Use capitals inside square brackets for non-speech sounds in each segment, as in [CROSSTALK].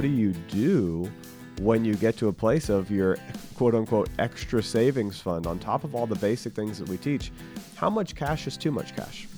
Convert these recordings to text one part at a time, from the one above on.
what do you do when you get to a place of your quote unquote extra savings fund on top of all the basic things that we teach? How much cash is too much cash?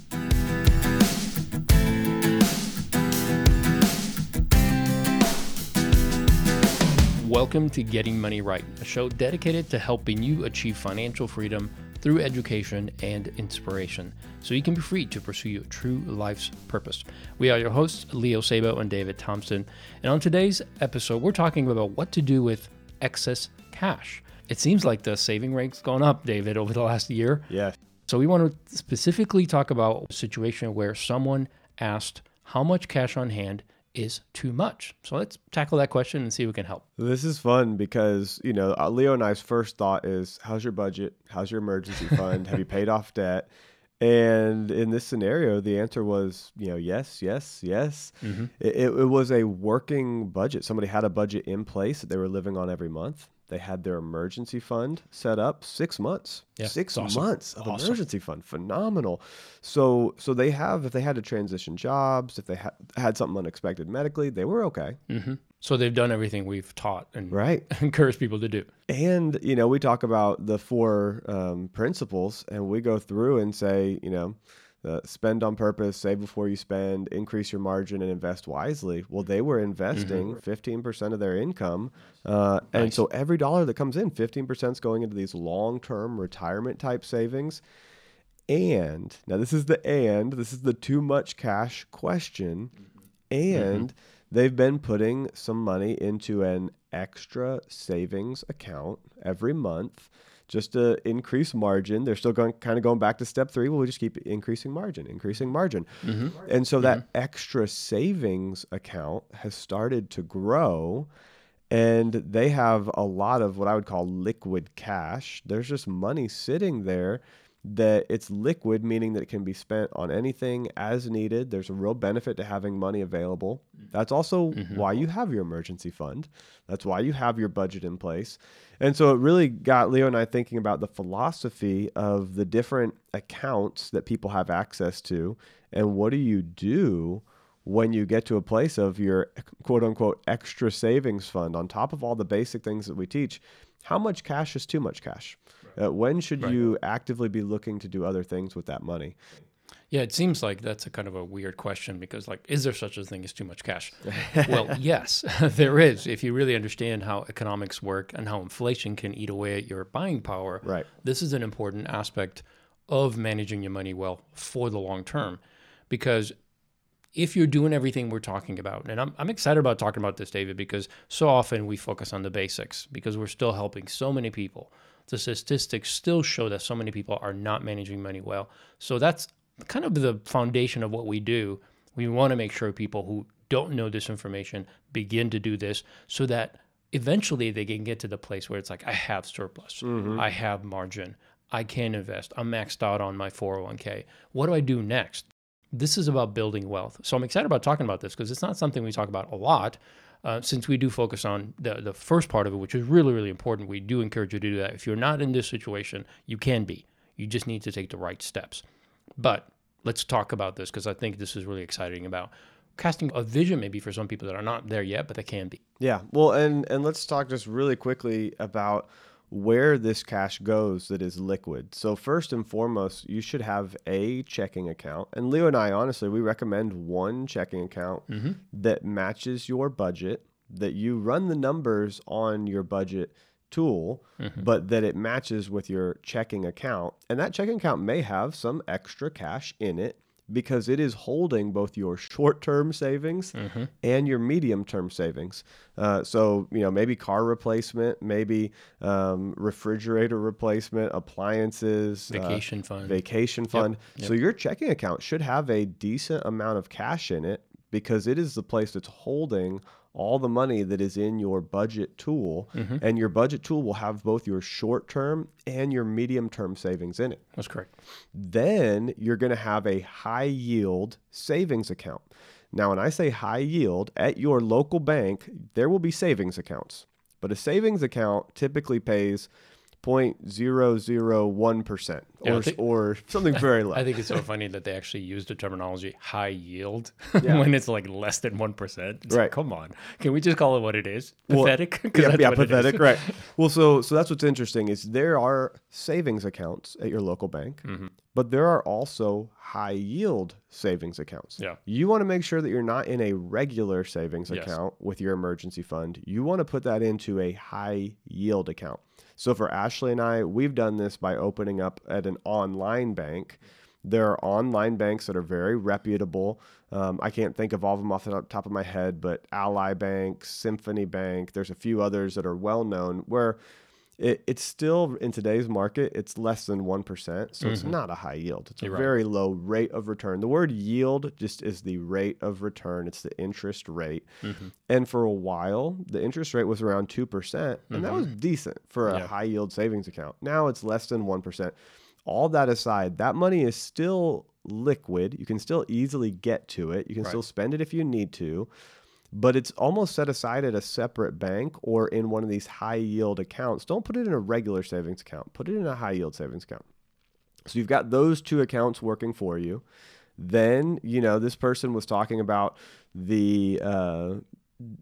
Welcome to Getting Money Right, a show dedicated to helping you achieve financial freedom through education and inspiration so you can be free to pursue your true life's purpose. We are your hosts, Leo Sabo and David Thompson. And on today's episode, we're talking about what to do with excess cash. It seems like the saving rate's gone up, David, over the last year. Yeah. So we want to specifically talk about a situation where someone asked how much cash on hand is too much? So let's tackle that question and see if we can help. This is fun because, you know, uh, Leo and I's first thought is how's your budget? How's your emergency fund? Have you paid off [LAUGHS] debt? And in this scenario, the answer was, you know, yes, yes, yes. Mm-hmm. It, it, was a working budget. Somebody had a budget in place that they were living on every month. They had their emergency fund set up six months. Yeah, six awesome. months of awesome. emergency fund, phenomenal. So, so they have if they had to transition jobs, if they ha- had something unexpected medically, they were okay. Mm-hmm. So they've done everything we've taught and right [LAUGHS] encouraged people to do. And you know, we talk about the four um, principles, and we go through and say, you know uh, spend on purpose, save before you spend, increase your margin, and invest wisely. Well, they were investing mm-hmm. 15% of their income. Uh, nice. And so every dollar that comes in, 15% is going into these long term retirement type savings. And now this is the and, this is the too much cash question. Mm-hmm. And mm-hmm. they've been putting some money into an extra savings account every month just to increase margin. They're still going kind of going back to step three. Well, we just keep increasing margin, increasing margin. Mm-hmm. And so mm-hmm. that extra savings account has started to grow. And they have a lot of what I would call liquid cash. There's just money sitting there that it's liquid, meaning that it can be spent on anything as needed. There's a real benefit to having money available. That's also mm-hmm. why you have your emergency fund. That's why you have your budget in place. And so it really got Leo and I thinking about the philosophy of the different accounts that people have access to and what do you do when you get to a place of your quote unquote extra savings fund on top of all the basic things that we teach. How much cash is too much cash? Uh, when should right. you actively be looking to do other things with that money? Yeah, it seems like that's a kind of a weird question because, like, is there such a thing as too much cash? well, [LAUGHS] yes, [LAUGHS] there is. If you really understand how economics work and how inflation can eat away at your buying power, right. this is an important aspect of managing your money well for the long term. Because if you're doing everything we're talking about, and I'm, I'm excited about talking about this, David, because so often we focus on the basics because we're still helping so many people. The statistics still show that so many people are not managing money well. So that's kind of the foundation of what we do. We want to make sure people who don't know this information begin to do this so that eventually they can get to the place where it's like, I have surplus, mm-hmm. I have margin, I can invest, I'm maxed out on my 401k. What do I do next? This is about building wealth. So I'm excited about talking about this because it's not something we talk about a lot. Uh, since we do focus on the, the first part of it, which is really, really important, we do encourage you to do that. If you're not in this situation, you can be. You just need to take the right steps. But let's talk about this because I think this is really exciting about casting a vision maybe for some people that are not there yet, but they can be. Yeah. Well, and and let's talk just really quickly about where this cash goes that is liquid. So first and foremost, you should have a checking account. And Leo and I honestly, we recommend one checking account mm-hmm. that matches your budget, that you run the numbers on your budget tool, mm-hmm. but that it matches with your checking account. And that checking account may have some extra cash in it because it is holding both your short-term savings mm-hmm. and your medium-term savings. Uh, so you know maybe car replacement, maybe um, refrigerator replacement, appliances, uh, vacation uh, fund, vacation fund. Yep. Yep. So your checking account should have a decent amount of cash in it because it is the place that's holding all the money that is in your budget tool, mm-hmm. and your budget tool will have both your short term and your medium term savings in it. That's correct. Then you're going to have a high yield savings account. Now, when I say high yield, at your local bank, there will be savings accounts, but a savings account typically pays 0.001% Yeah, or, think- or something very [LAUGHS] low. I think it's so funny that they actually use the terminology high yield [LAUGHS] Yeah. when it's like less than 1%. It's Right. like, come on. Can we just call it what it is? Well, Pathetic? [LAUGHS] 'Cause yeah, yeah, what it is. pathetic, right? Well, so so that's what's interesting is there are savings accounts at your local bank, Mm-hmm. But there are also high yield savings accounts. Yeah. You want to make sure that you're not in a regular savings Yes. account with your emergency fund. You want to put that into a high yield account. So for Ashley and I, we've done this by opening up at an online bank. There are online banks that are very reputable. Um, I can't think of all of them off the top of my head, but Ally Bank, Synchrony Bank, there's a few others that are well known where it, it's still in today's market, it's less than 1%. So it's not a high yield. It's a Mm-hmm. You're right. very low rate of return. The word yield just is the rate of return, it's the interest rate. Mm-hmm. And for a while, the interest rate was around 2%, and that was decent for a Mm-hmm. Yeah. high yield savings account. Now it's less than 1%. All that aside, that money is still liquid. You can still easily get to it. You can Right. still spend it if you need to, but it's almost set aside at a separate bank or in one of these high yield accounts. Don't put it in a regular savings account, put it in a high yield savings account. So you've got those two accounts working for you. Then, you know, this person was talking about the uh,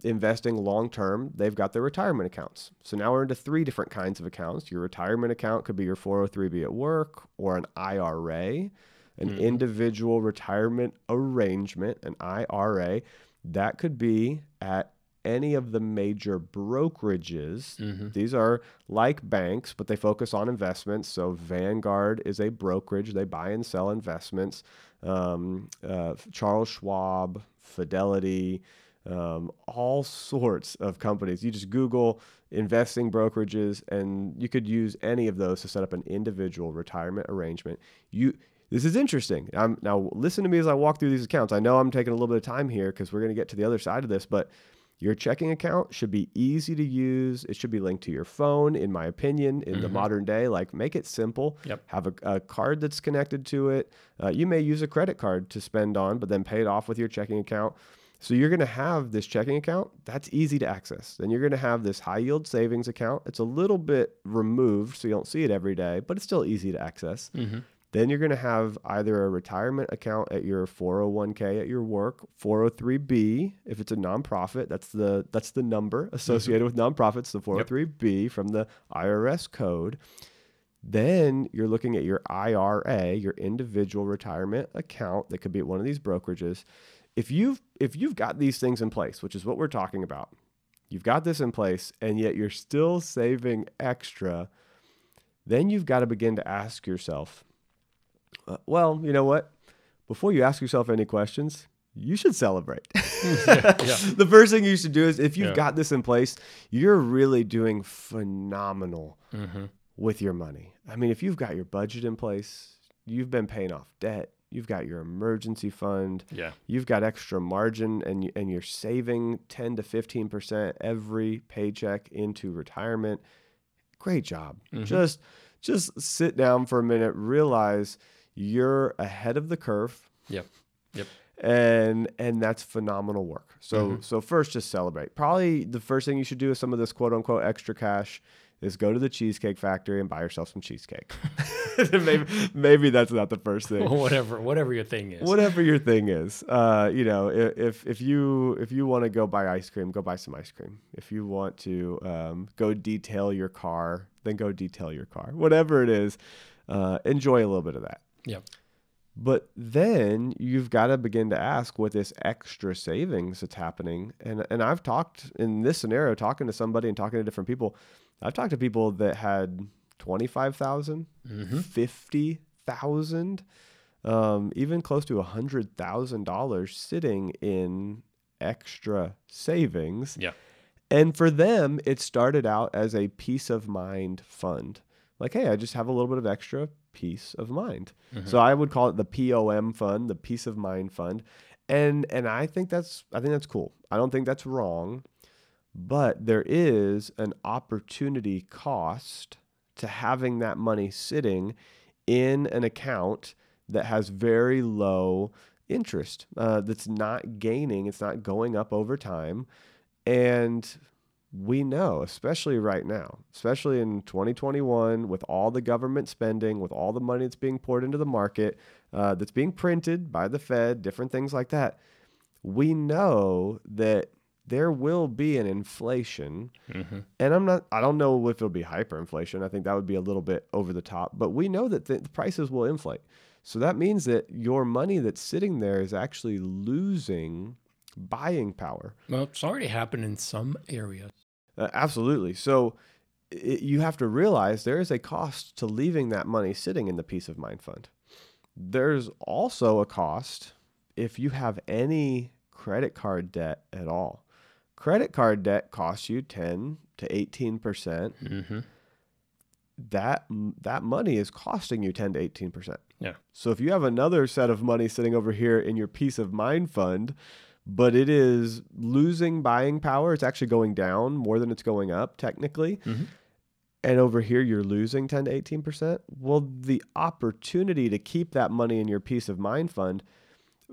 investing long term. They've got their retirement accounts. So now we're into three different kinds of accounts. Your retirement account could be your 403b at work or an IRA, an individual retirement arrangement, an IRA. That could be at any of the major brokerages. These are like banks, but they focus on investments. So Vanguard is a brokerage; they buy and sell investments. Um, uh, Charles Schwab, Fidelity, um, all sorts of companies. You just Google investing brokerages, and you could use any of those to set up an individual retirement arrangement. You this is interesting. I'm, now listen to me as I walk through these accounts. I know I'm taking a little bit of time here because we're going to get to the other side of this, but your checking account should be easy to use. It should be linked to your phone, in my opinion, in the modern day. Like, make it simple. Yep. Have a, a card that's connected to it. Uh, you may use a credit card to spend on, but then pay it off with your checking account. So you're going to have this checking account that's easy to access. Then you're going to have this high yield savings account. It's a little bit removed, so you don't see it every day, but it's still easy to access. Then you're going to have either a retirement account at your 401k at your work, 403b if it's a nonprofit. That's the that's the number mm-hmm. associated with nonprofits, the 403b from the IRS code. Then you're looking at your IRA, your individual retirement account that could be at one of these brokerages. If you've if you've got these things in place, which is what we're talking about, you've got this in place and yet you're still saving extra, then you've got to begin to ask yourself, uh, well, you know what? Before you ask yourself any questions, you should celebrate. [LAUGHS] [LAUGHS] The first thing you should do is if you've Yeah. got this in place, you're really doing phenomenal Mm-hmm. with your money. I mean, if you've got your budget in place, you've been paying off debt, you've got your emergency fund, Yeah. you've got extra margin and you- and you're saving 10 to 15% every paycheck into retirement. Great job. Just just sit down for a minute, realize you're ahead of the curve Yep. Yep. and and that's phenomenal work. So so first just celebrate. Probably the first thing you should do with some of this quote unquote extra cash is go to the cheesecake factory and buy yourself some cheesecake. [LAUGHS] [LAUGHS] maybe maybe that's not the first thing whatever, whatever your thing is. whatever your thing is uh, you know if if you if you want to go buy ice cream go buy some ice cream if you want to um, go detail your car then go detail your car whatever it is uh, enjoy a little bit of that Yep. but then you've got to begin to ask what this extra savings that's happening and and I've talked in this scenario talking to somebody and talking to different people I've talked to people that had 25,000 50,000 um, even close to $100,000 sitting in extra savings Yeah. and for them, it started out as a peace of mind fund. Like, hey, I just have a little bit of extra peace of mind. So I would call it the POM fund, the peace of mind fund. And and I think that's I think that's cool. I don't think that's wrong, but there is an opportunity cost to having that money sitting in an account that has very low interest. Uh, that's not gaining. It's not going up over time and we know, especially right now, especially in 2021, with all the government spending, with all the money that's being poured into the market, uh, that's being printed by the Fed, different things like that, we know that there will be an inflation. Mm-hmm. And I'm not, I don't know if it'll be hyperinflation. I think that would be a little bit over the top, but we know that the, the prices will inflate. So that means that your money that's sitting there is actually losing buying power. Well, it's already happened in some areas. Uh, absolutely. So it, you have to realize there is a cost to leaving that money sitting in the peace of mind fund. There's also a cost if you have any credit card debt at all. Credit card debt costs you 10 to 18%. Mm-hmm. That that money is costing you 10 to 18%. Yeah. So if you have another set of money sitting over here in your peace of mind fund, but it is losing buying power. It's actually going down more than it's going up, technically. Mm-hmm. And over here, you're losing 10 to 18%. Well, the opportunity to keep that money in your peace of mind fund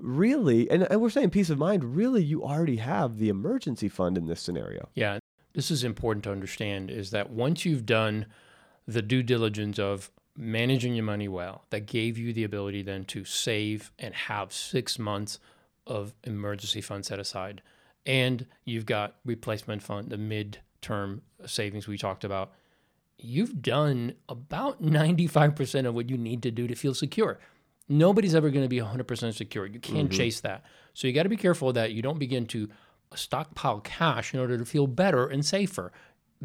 really, and, and we're saying peace of mind, really, you already have the emergency fund in this scenario. Yeah. This is important to understand is that once you've done the due diligence of managing your money well, that gave you the ability then to save and have six months of emergency fund set aside. And you've got replacement fund, the mid-term savings we talked about. You've done about 95% of what you need to do to feel secure. Nobody's ever going to be 100% secure. You can't mm-hmm. chase that. So you got to be careful that you don't begin to stockpile cash in order to feel better and safer.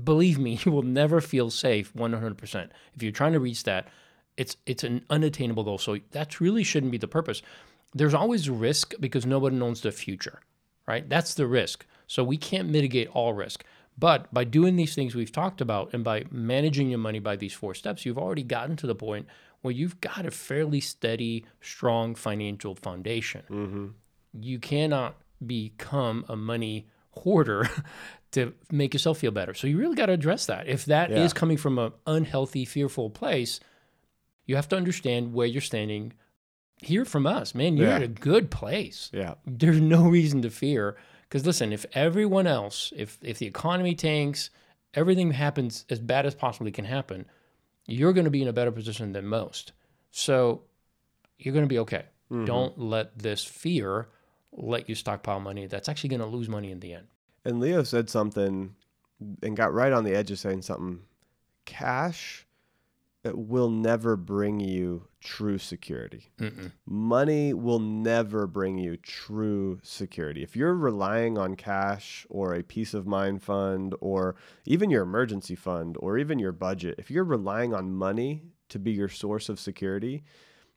Believe me, [LAUGHS] you will never feel safe 100%. If you're trying to reach that, it's it's an unattainable goal. So that really shouldn't be the purpose there's always risk because nobody knows the future, right? That's the risk. So we can't mitigate all risk. But by doing these things we've talked about and by managing your money by these four steps, you've already gotten to the point where you've got a fairly steady, strong financial foundation. Mm-hmm. You cannot become a money hoarder [LAUGHS] to make yourself feel better. So you really got to address that. If that Yeah. is coming from an unhealthy, fearful place, you have to understand where you're standing. Hear from us, man. You're Yeah. at a good place. Yeah. There's no reason to fear. Because listen, if everyone else, if if the economy tanks, everything happens as bad as possibly can happen, you're going to be in a better position than most. So you're going to be okay. Mhm. Don't let this fear let you stockpile money. That's actually going to lose money in the end. And Leo said something and got right on the edge of saying something. Cash it will never bring you true security. Mm-mm. Money will never bring you true security. If you're relying on cash or a peace of mind fund or even your emergency fund or even your budget, if you're relying on money to be your source of security,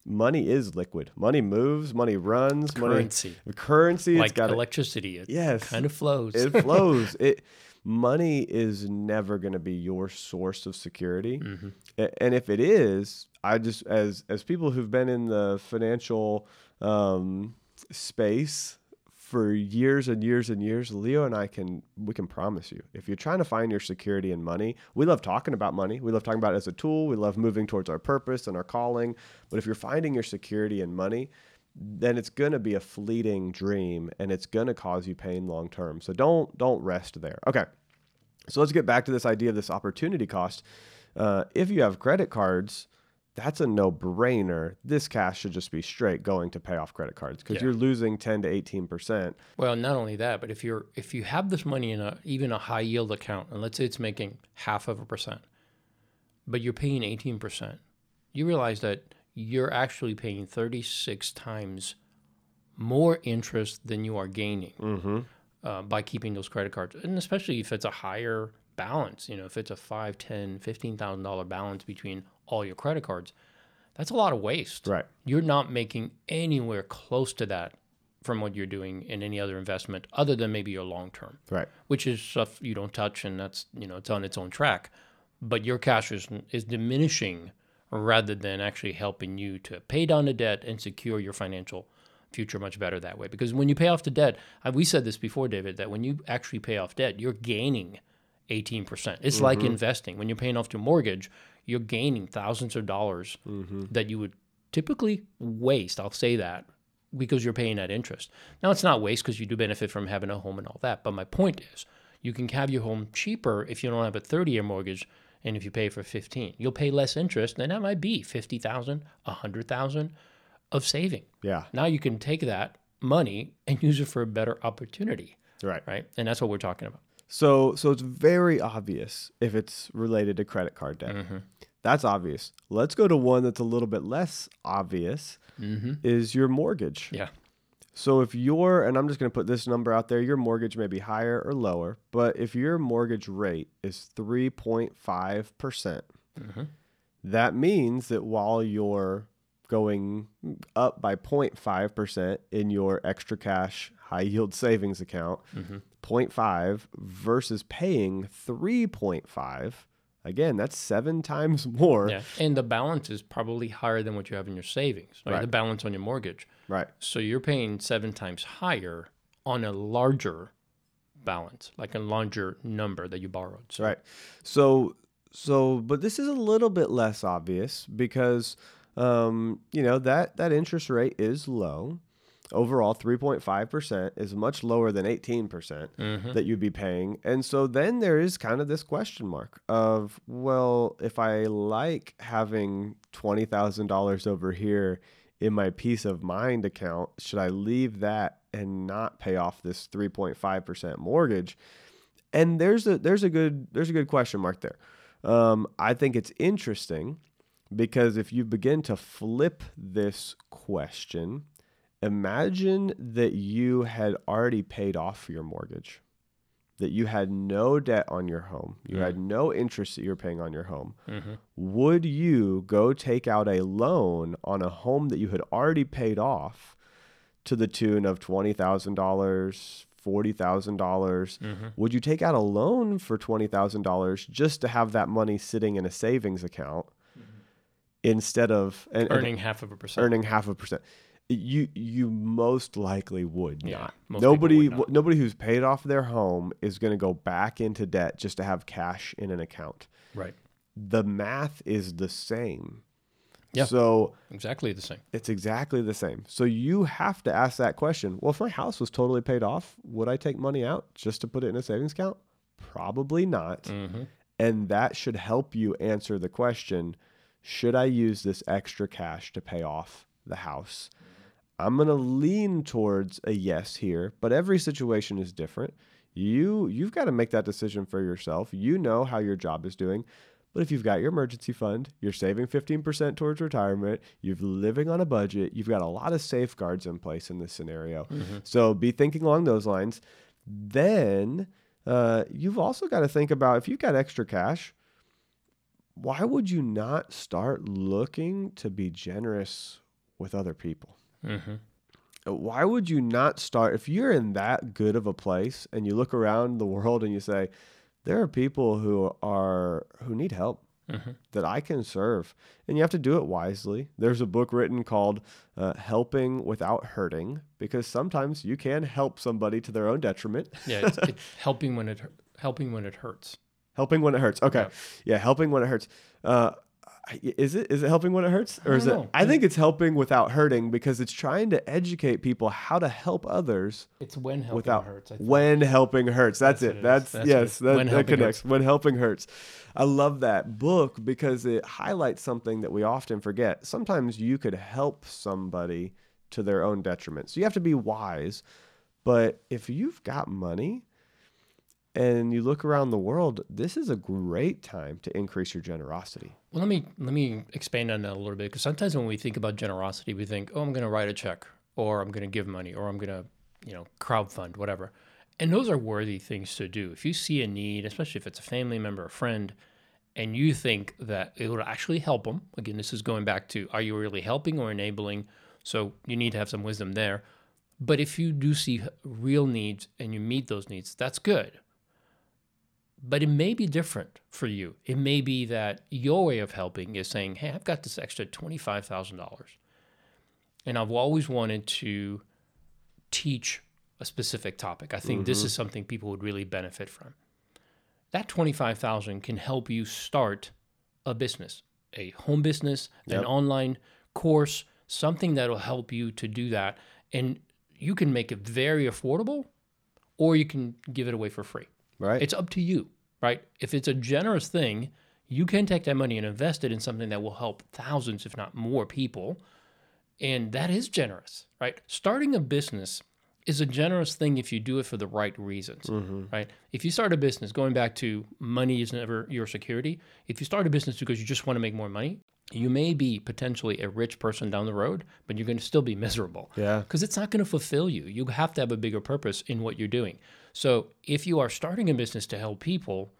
money is liquid. Money moves, money runs, Currency, money currency. it's like got electricity, it yes, kind of flows. it [LAUGHS] flows. it money is never going to be your source of security. Mhm. And if it is, I just as as people who've been in the financial um, space for years and years and years, Leo and I can we can promise you, if you're trying to find your security in money, we love talking about money. We love talking about it as a tool. We love moving towards our purpose and our calling. But if you're finding your security in money, then it's going to be a fleeting dream and it's going to cause you pain long term. So don't don't rest there. Okay. So let's get back to this idea of this opportunity cost. Uh, if you have credit cards, that's a no brainer. This cash should just be straight going to pay off credit cards because Yeah. you're losing 10 to 18%. Well, not only that, but if you're if you have this money in a even a high yield account, and let's say it's making half of a percent, but you're paying eighteen percent, you realize that you're actually paying thirty six times more interest than you are gaining Mm-hmm. uh, by keeping those credit cards, and especially if it's a higher balance. You know, if it's a five, ten, fifteen thousand dollar balance between all your credit cards, that's a lot of waste Right. you're not making anywhere close to that from what you're doing in any other investment other than maybe your long term Right. which is stuff you don't touch and that's you know it's on its own track but your cash is, is diminishing rather than actually helping you to pay down the debt and secure your financial future much better that way. Because when you pay off the debt we said this before david that when you actually pay off debt you're gaining 18% it's like mm-hmm. investing. When you're paying off your mortgage you're gaining thousands of dollars mm-hmm. that you would typically waste i'll say that because you're paying that interest. Now it's not waste because you do benefit from having a home and all that but my point is You can have your home cheaper if you don't have a 30 year mortgage and if you pay for 15. You'll pay less interest, and that might be 50,000, 100,000 of saving. Yeah. Now you can take that money and use it for a better opportunity, Right. right? And that's what we're talking about. So so it's very obvious if it's related to credit card debt. Mm-hmm. That's obvious. Let's go to one that's a little bit less obvious mm-hmm. is your mortgage. Yeah. So if your and I'm just going to put this number out there, your mortgage may be higher or lower, but if your mortgage rate is 3.5%, percent mm-hmm. that means that while you're going up by 0.5% in your extra cash high yield savings account, mm-hmm. 0.5 versus paying 3.5, again, that's 7 times [LAUGHS] more. Yeah. And the balance is probably higher than what you have in your savings, right? Right. The balance on your mortgage. Right. So you're paying seven times higher on a larger balance, like a larger number that you borrowed. So Right. So so but this is a little bit less obvious because um, you know that that interest rate is low. Overall, 3.5% is much lower than 18% that you'd be paying. And so then there is kind of this question mark of, well, if I like having $20,000 over here in my peace of mind account, should I leave that and not pay off this 3.5% mortgage? and there's a there's a good there's a good question mark there. Um, I think it's interesting because if you begin to flip this question, imagine that you had already paid off your mortgage, that you had no debt on your home, you had no interest that you're paying on your home. Mm-hmm. Would you go take out a loan on a home that you had already paid off to the tune of twenty thousand dollars, forty thousand dollars? Mm-hmm. Would you take out a loan for twenty thousand dollars just to have that money sitting in a savings account mm-hmm. instead of and, and earning half of a percent. earning half a percent? You you most likely would Yeah, not. Nobody would not. w- nobody who's paid off their home is going to go back into debt just to have cash in an account. Right. The math is the same. Yeah. So Exactly the same. it's exactly the same. So you have to ask that question. Well, if my house was totally paid off, would I take money out just to put it in a savings account? Probably not. Mm-hmm. And that should help you answer the question should I use this extra cash to pay off the house? I'm going to lean towards a yes here, but every situation is different. You you've got to make that decision for yourself. You know how your job is doing. But if you've got your emergency fund, you're saving 15% towards retirement, you're living on a budget, you've got a lot of safeguards in place in this scenario. So be thinking along those lines. Then uh, you've also got to think about if you've got extra cash, why would you not start looking to be generous with other people? Mm-hmm. Uh, Why would you not start if you're in that good of a place and you look around the world and you say, there are people who are who need help Mm-hmm. that I can serve, and you have to do it wisely. There's a book written called uh, "Helping Without Hurting" because sometimes you can help somebody to their own detriment. Yeah. It's, it's [LAUGHS] helping when it helping when it hurts. Helping when it hurts. Okay. Yeah. Yeah, helping when it hurts. Uh, is it is it helping when it hurts or is it know. I think it's helping without hurting because it's trying to educate people how to help others It's when helping without hurts. I think. when helping hurts. That's, That's it. it. That's, That's yes, that, When that connects. When helping hurts. I love that book because it highlights something that we often forget. Sometimes you could help somebody to their own detriment. So you have to be wise. But if you've got money and you look around the world, this is a great time to increase your generosity. Well, let me let me expand on that a little bit because sometimes when we think about generosity, we think, "Oh, I'm going to write a check, or I'm going to give money, or I'm going to, you know, crowdfund, whatever." And those are worthy things to do. If you see a need, especially if it's a family member, a friend, and you think that it will actually help them, again, this is going back to are you really helping or enabling? So you need to have some wisdom there. But if you do see real needs and you meet those needs, that's good but it may be different for you. It may be that your way of helping is saying, "Hey, I've got this extra twenty-five thousand dollars, and I've always wanted to teach a specific topic. I think this mm-hmm. is something people would really benefit from. That twenty-five thousand can help you start a business, a home business, an online course, something that will help you to do that, and you can make it very affordable, or you can give it away for free." Right. It's up to you, right? If it's a generous thing, you can take that money and invest it in something that will help thousands, if not more, people. And that is generous, right? Starting a business is a generous thing if you do it for the right reasons, mm-hmm. right? If you start a business, going back to money is never your security. If you start a business because you just want to make more money, you may be potentially a rich person down the road, but you're going to still be miserable yeah. because it's not going to fulfill you. You have to have a bigger purpose in what you're doing. So if you are starting a business to help people,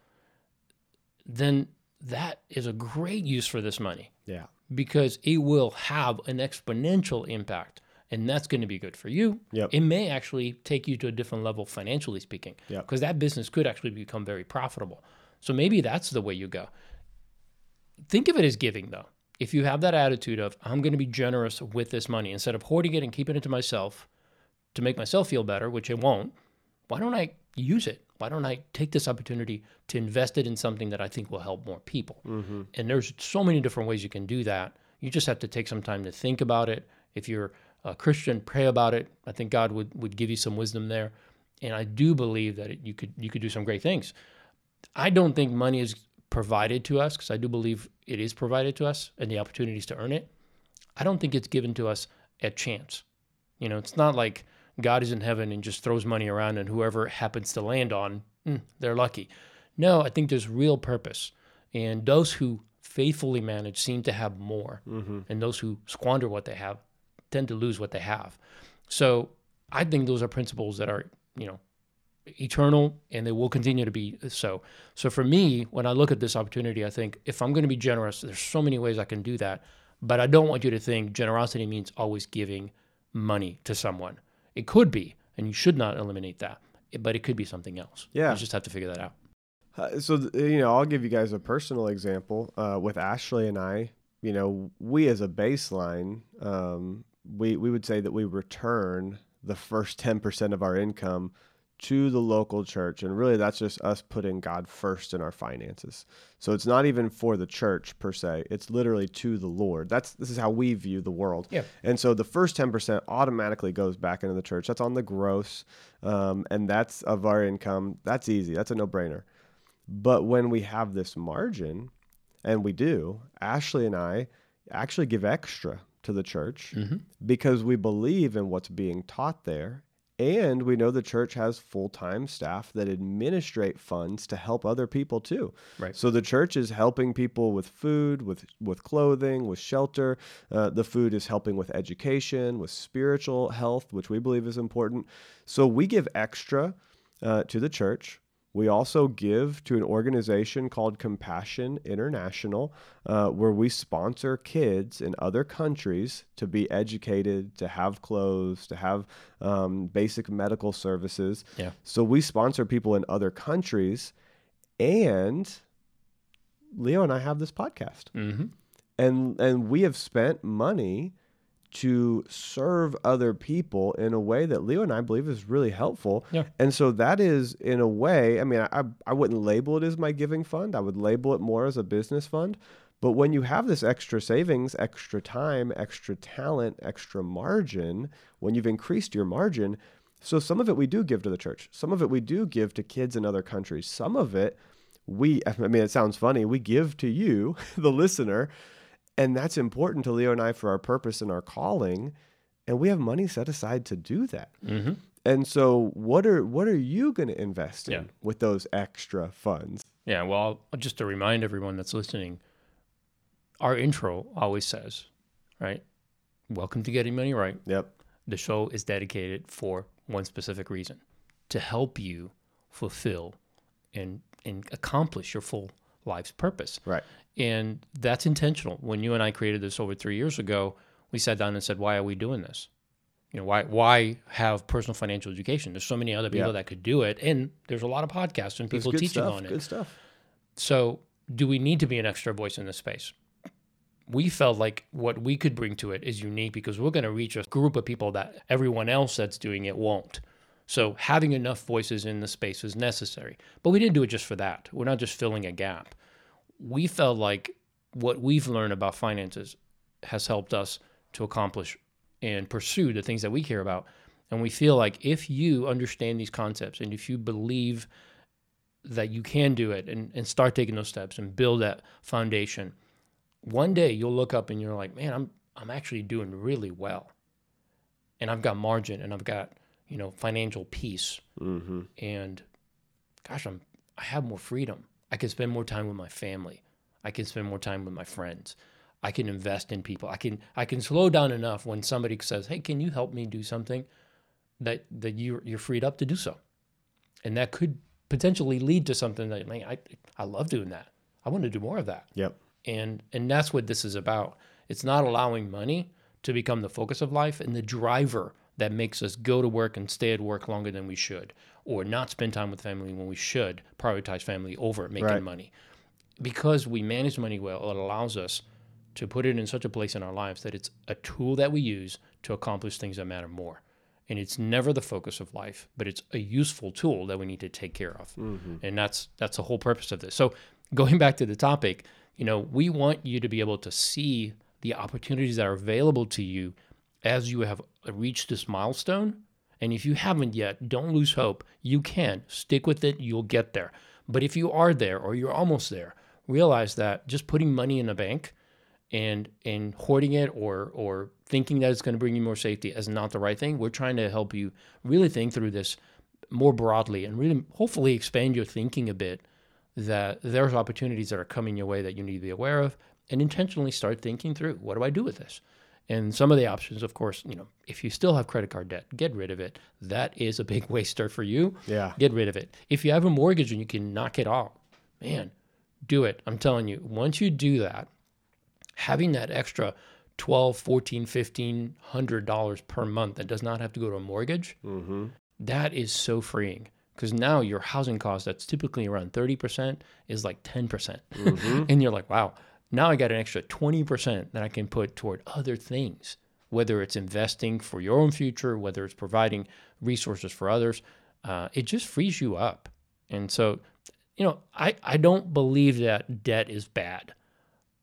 then that is a great use for this money Yeah. because it will have an exponential impact. And that's going to be good for you. Yep. It may actually take you to a different level financially speaking. Yep. Because that business could actually become very profitable. So maybe that's the way you go. Think of it as giving though. If you have that attitude of I'm going to be generous with this money instead of hoarding it and keeping it to myself to make myself feel better, which it won't, why don't I use it? Why don't I take this opportunity to invest it in something that I think will help more people? Mm-hmm. And there's so many different ways you can do that. You just have to take some time to think about it. If you're a Christian, pray about it. I think God would, would give you some wisdom there. And I do believe that it, you could you could do some great things. I don't think money is provided to us because I do believe it is provided to us and the opportunities to earn it. I don't think it's given to us at chance. You know, it's not like God is in heaven and just throws money around and whoever happens to land on, mm, they're lucky. No, I think there's real purpose. And those who faithfully manage seem to have more. And those who squander what they have tend to lose what they have. So I think those are principles that are, you know, eternal and they will continue to be so. So for me, when I look at this opportunity, I think if I'm going to be generous, there's so many ways I can do that. But I don't want you to think generosity means always giving money to someone. It could be, and you should not eliminate that. But it could be something else. Yeah. You just have to figure that out. Uh, so th- you know, I'll give you guys a personal example. Uh, with Ashley and I, you know, we as a baseline, um, we we would say that we return the first ten percent of our income to the local church, and really that's just us putting God first in our finances. So it's not even for the church per se; it's literally to the Lord. That's this is how we view the world. Yeah. And so the first ten percent automatically goes back into the church. That's on the gross, um, and that's of our income. That's easy. That's a no brainer. But when we have this margin, and we do, Ashley and I actually give extra to the church because we believe in what's being taught there. And we know the church has full time staff that administrate funds to help other people too. Right. So the church is helping people with food, with with clothing, with shelter. Uh, the food is helping with education, with spiritual health, which we believe is important. So we give extra uh, to the church. We also give to an organization called Compassion International, uh, where we sponsor kids in other countries to be educated, to have clothes, to have um, basic medical services. Yeah. So we sponsor people in other countries, and Leo and I have this podcast, Mm-hmm. and and we have spent money to serve other people in a way that Leo and I believe is really helpful. Yeah. And so that is in a way, I mean, I, I wouldn't label it as my giving fund. I would label it more as a business fund. But when you have this extra savings, extra time, extra talent, extra margin, when you've increased your margin, so some of it we do give to the church. Some of it we do give to kids in other countries. Some of it we, [LAUGHS] I mean, it sounds funny, we give to you, [LAUGHS] the listener, and that's important to Leo and I for our purpose and our calling. And we have money set aside to do that. Mm-hmm. And so, what are what are you going to invest in Yeah. with those extra funds? Yeah, well, just to remind everyone that's listening, our intro always says, right? Welcome to Getting Money Right. Yep. The show is dedicated for one specific reason to help you fulfill and, and accomplish your full life's purpose. Right. And that's intentional. When you and I created this over three years ago, we sat down and said, why are we doing this? You know, why why have personal financial education? There's so many other people Yeah. that could do it. And there's a lot of podcasts and people teaching stuff. on it. Good stuff. So, do we need to be an extra voice in this space? We felt like what we could bring to it is unique because we're going to reach a group of people that everyone else that's doing it won't. So, having enough voices in the space is necessary. But we didn't do it just for that. We're not just filling a gap. We felt like what we've learned about finances has helped us to accomplish and pursue the things that we care about. And we feel like if you understand these concepts and if you believe that you can do it and, and start taking those steps and build that foundation, one day you'll look up and you're like, man, I'm I'm actually doing really well. And I've got margin and I've got, you know, financial peace. Mm-hmm. And gosh, I'm I have more freedom. I can spend more time with my family. I can spend more time with my friends. I can invest in people. I can I can slow down enough when somebody says, "Hey, can you help me do something?" that that you you're freed up to do so. And that could potentially lead to something that man, I I love doing that. I want to do more of that. Yep. And and that's what this is about. It's not allowing money to become the focus of life and the driver that makes us go to work and stay at work longer than we should or not spend time with family when we should prioritize family over making Right. money. Because we manage money well, it allows us to put it in such a place in our lives that it's a tool that we use to accomplish things that matter more. And it's never the focus of life, but it's a useful tool that we need to take care of. Mm-hmm. And that's that's the whole purpose of this. So going back to the topic, you know, we want you to be able to see the opportunities that are available to you as you have reached this milestone. And if you haven't yet, don't lose hope. You can stick with it, you'll get there. But if you are there or you're almost there, realize that just putting money in a bank and and hoarding it or or thinking that it's going to bring you more safety is not the right thing. We're trying to help you really think through this more broadly and really hopefully expand your thinking a bit that there's opportunities that are coming your way that you need to be aware of and intentionally start thinking through what do I do with this? And some of the options, of course, you know, if you still have credit card debt, get rid of it. That is a big [LAUGHS] waster for you. Yeah. Get rid of it. If you have a mortgage and you can knock it off, man, do it. I'm telling you, once you do that, having that extra 12 14 1500 dollars per month that does not have to go to a mortgage Mm-hmm. that is so freeing because now your housing cost that's typically around 30% is like 10% Mm-hmm. [LAUGHS] and you're like wow now i got an extra 20% that i can put toward other things whether it's investing for your own future whether it's providing resources for others uh, it just frees you up and so you know I, I don't believe that debt is bad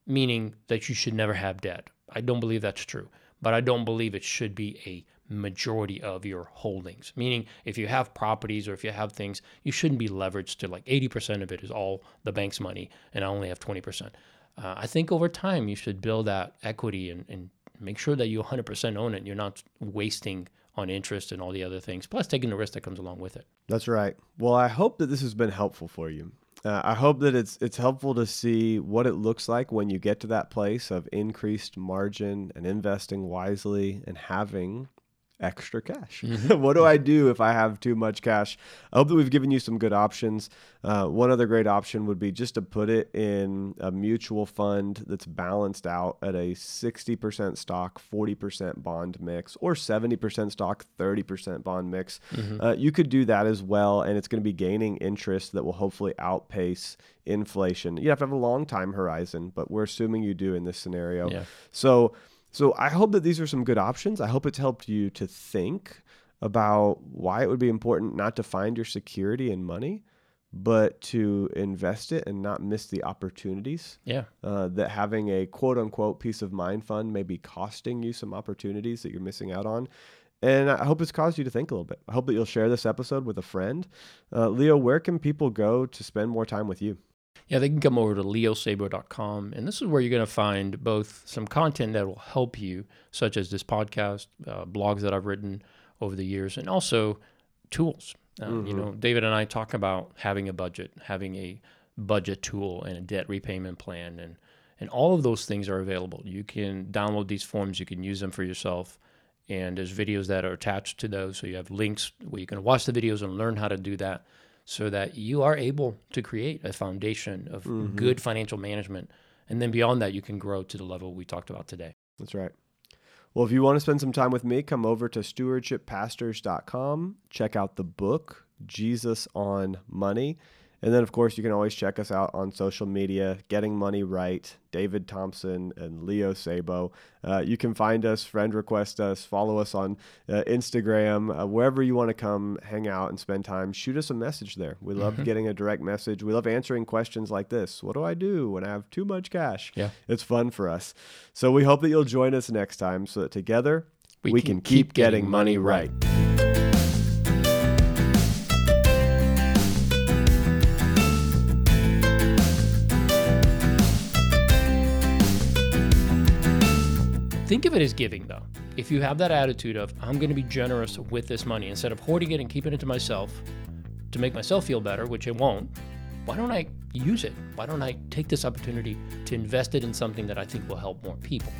meaning that you should never have debt. I don't believe that's true, but I don't believe it should be a majority of your holdings. Meaning, if you have properties or if you have things, you shouldn't be leveraged to like 80% of it is all the bank's money and I only have 20%. Uh, I think over time you should build that equity and, and make sure that you 100% own it. You're not wasting on interest and all the other things, plus taking the risk that comes along with it. That's right. Well, I hope that this has been helpful for you. Uh, I hope that it's it's helpful to see what it looks like when you get to that place of increased margin and investing wisely and having extra cash. [LAUGHS] what do I do if I have too much cash? I hope that we've given you some good options. Uh, one other great option would be just to put it in a mutual fund that's balanced out at a 60% stock, 40% bond mix, or 70% stock, 30% bond mix. Uh, you could do that as well, and it's going to be gaining interest that will hopefully outpace inflation. You have to have a long time horizon, but we're assuming you do in this scenario. Yeah. So, so I hope that these are some good options. I hope it's helped you to think about why it would be important not to find your security in money, but to invest it and not miss the opportunities. Yeah. Uh, that having a quote unquote peace of mind fund may be costing you some opportunities that you're missing out on. And I hope it's caused you to think a little bit. I hope that you'll share this episode with a friend. Uh, Leo, where can people go to spend more time with you? Yeah, they can come over to leosabo.com. And this is where you're going to find both some content that will help you, such as this podcast, uh, blogs that I've written over the years, and also tools. Uh, You know, David and I talk about having a budget, having a budget tool and a debt repayment plan. And, and all of those things are available. You can download these forms, you can use them for yourself. And there's videos that are attached to those. So you have links where you can watch the videos and learn how to do that so that you are able to create a foundation of mm-hmm. good financial management. And then beyond that, you can grow to the level we talked about today. That's right. Well, if you want to spend some time with me, come over to stewardshippastors.com. Check out the book, Jesus on Money. And then, of course, you can always check us out on social media, Getting Money Right, David Thompson and Leo Sabo. Uh, you can find us, friend request us, follow us on uh, Instagram, uh, wherever you want to come hang out and spend time. Shoot us a message there. We love getting a direct message. We love answering questions like this What do I do when I have too much cash? Yeah. It's fun for us. So we hope that you'll join us next time so that together we, We can, can keep, keep getting, getting money money right. Think of it as giving, though. If you have that attitude of, I'm going to be generous with this money instead of hoarding it and keeping it to myself to make myself feel better, which it won't, why don't I use it? Why don't I take this opportunity to invest it in something that I think will help more people?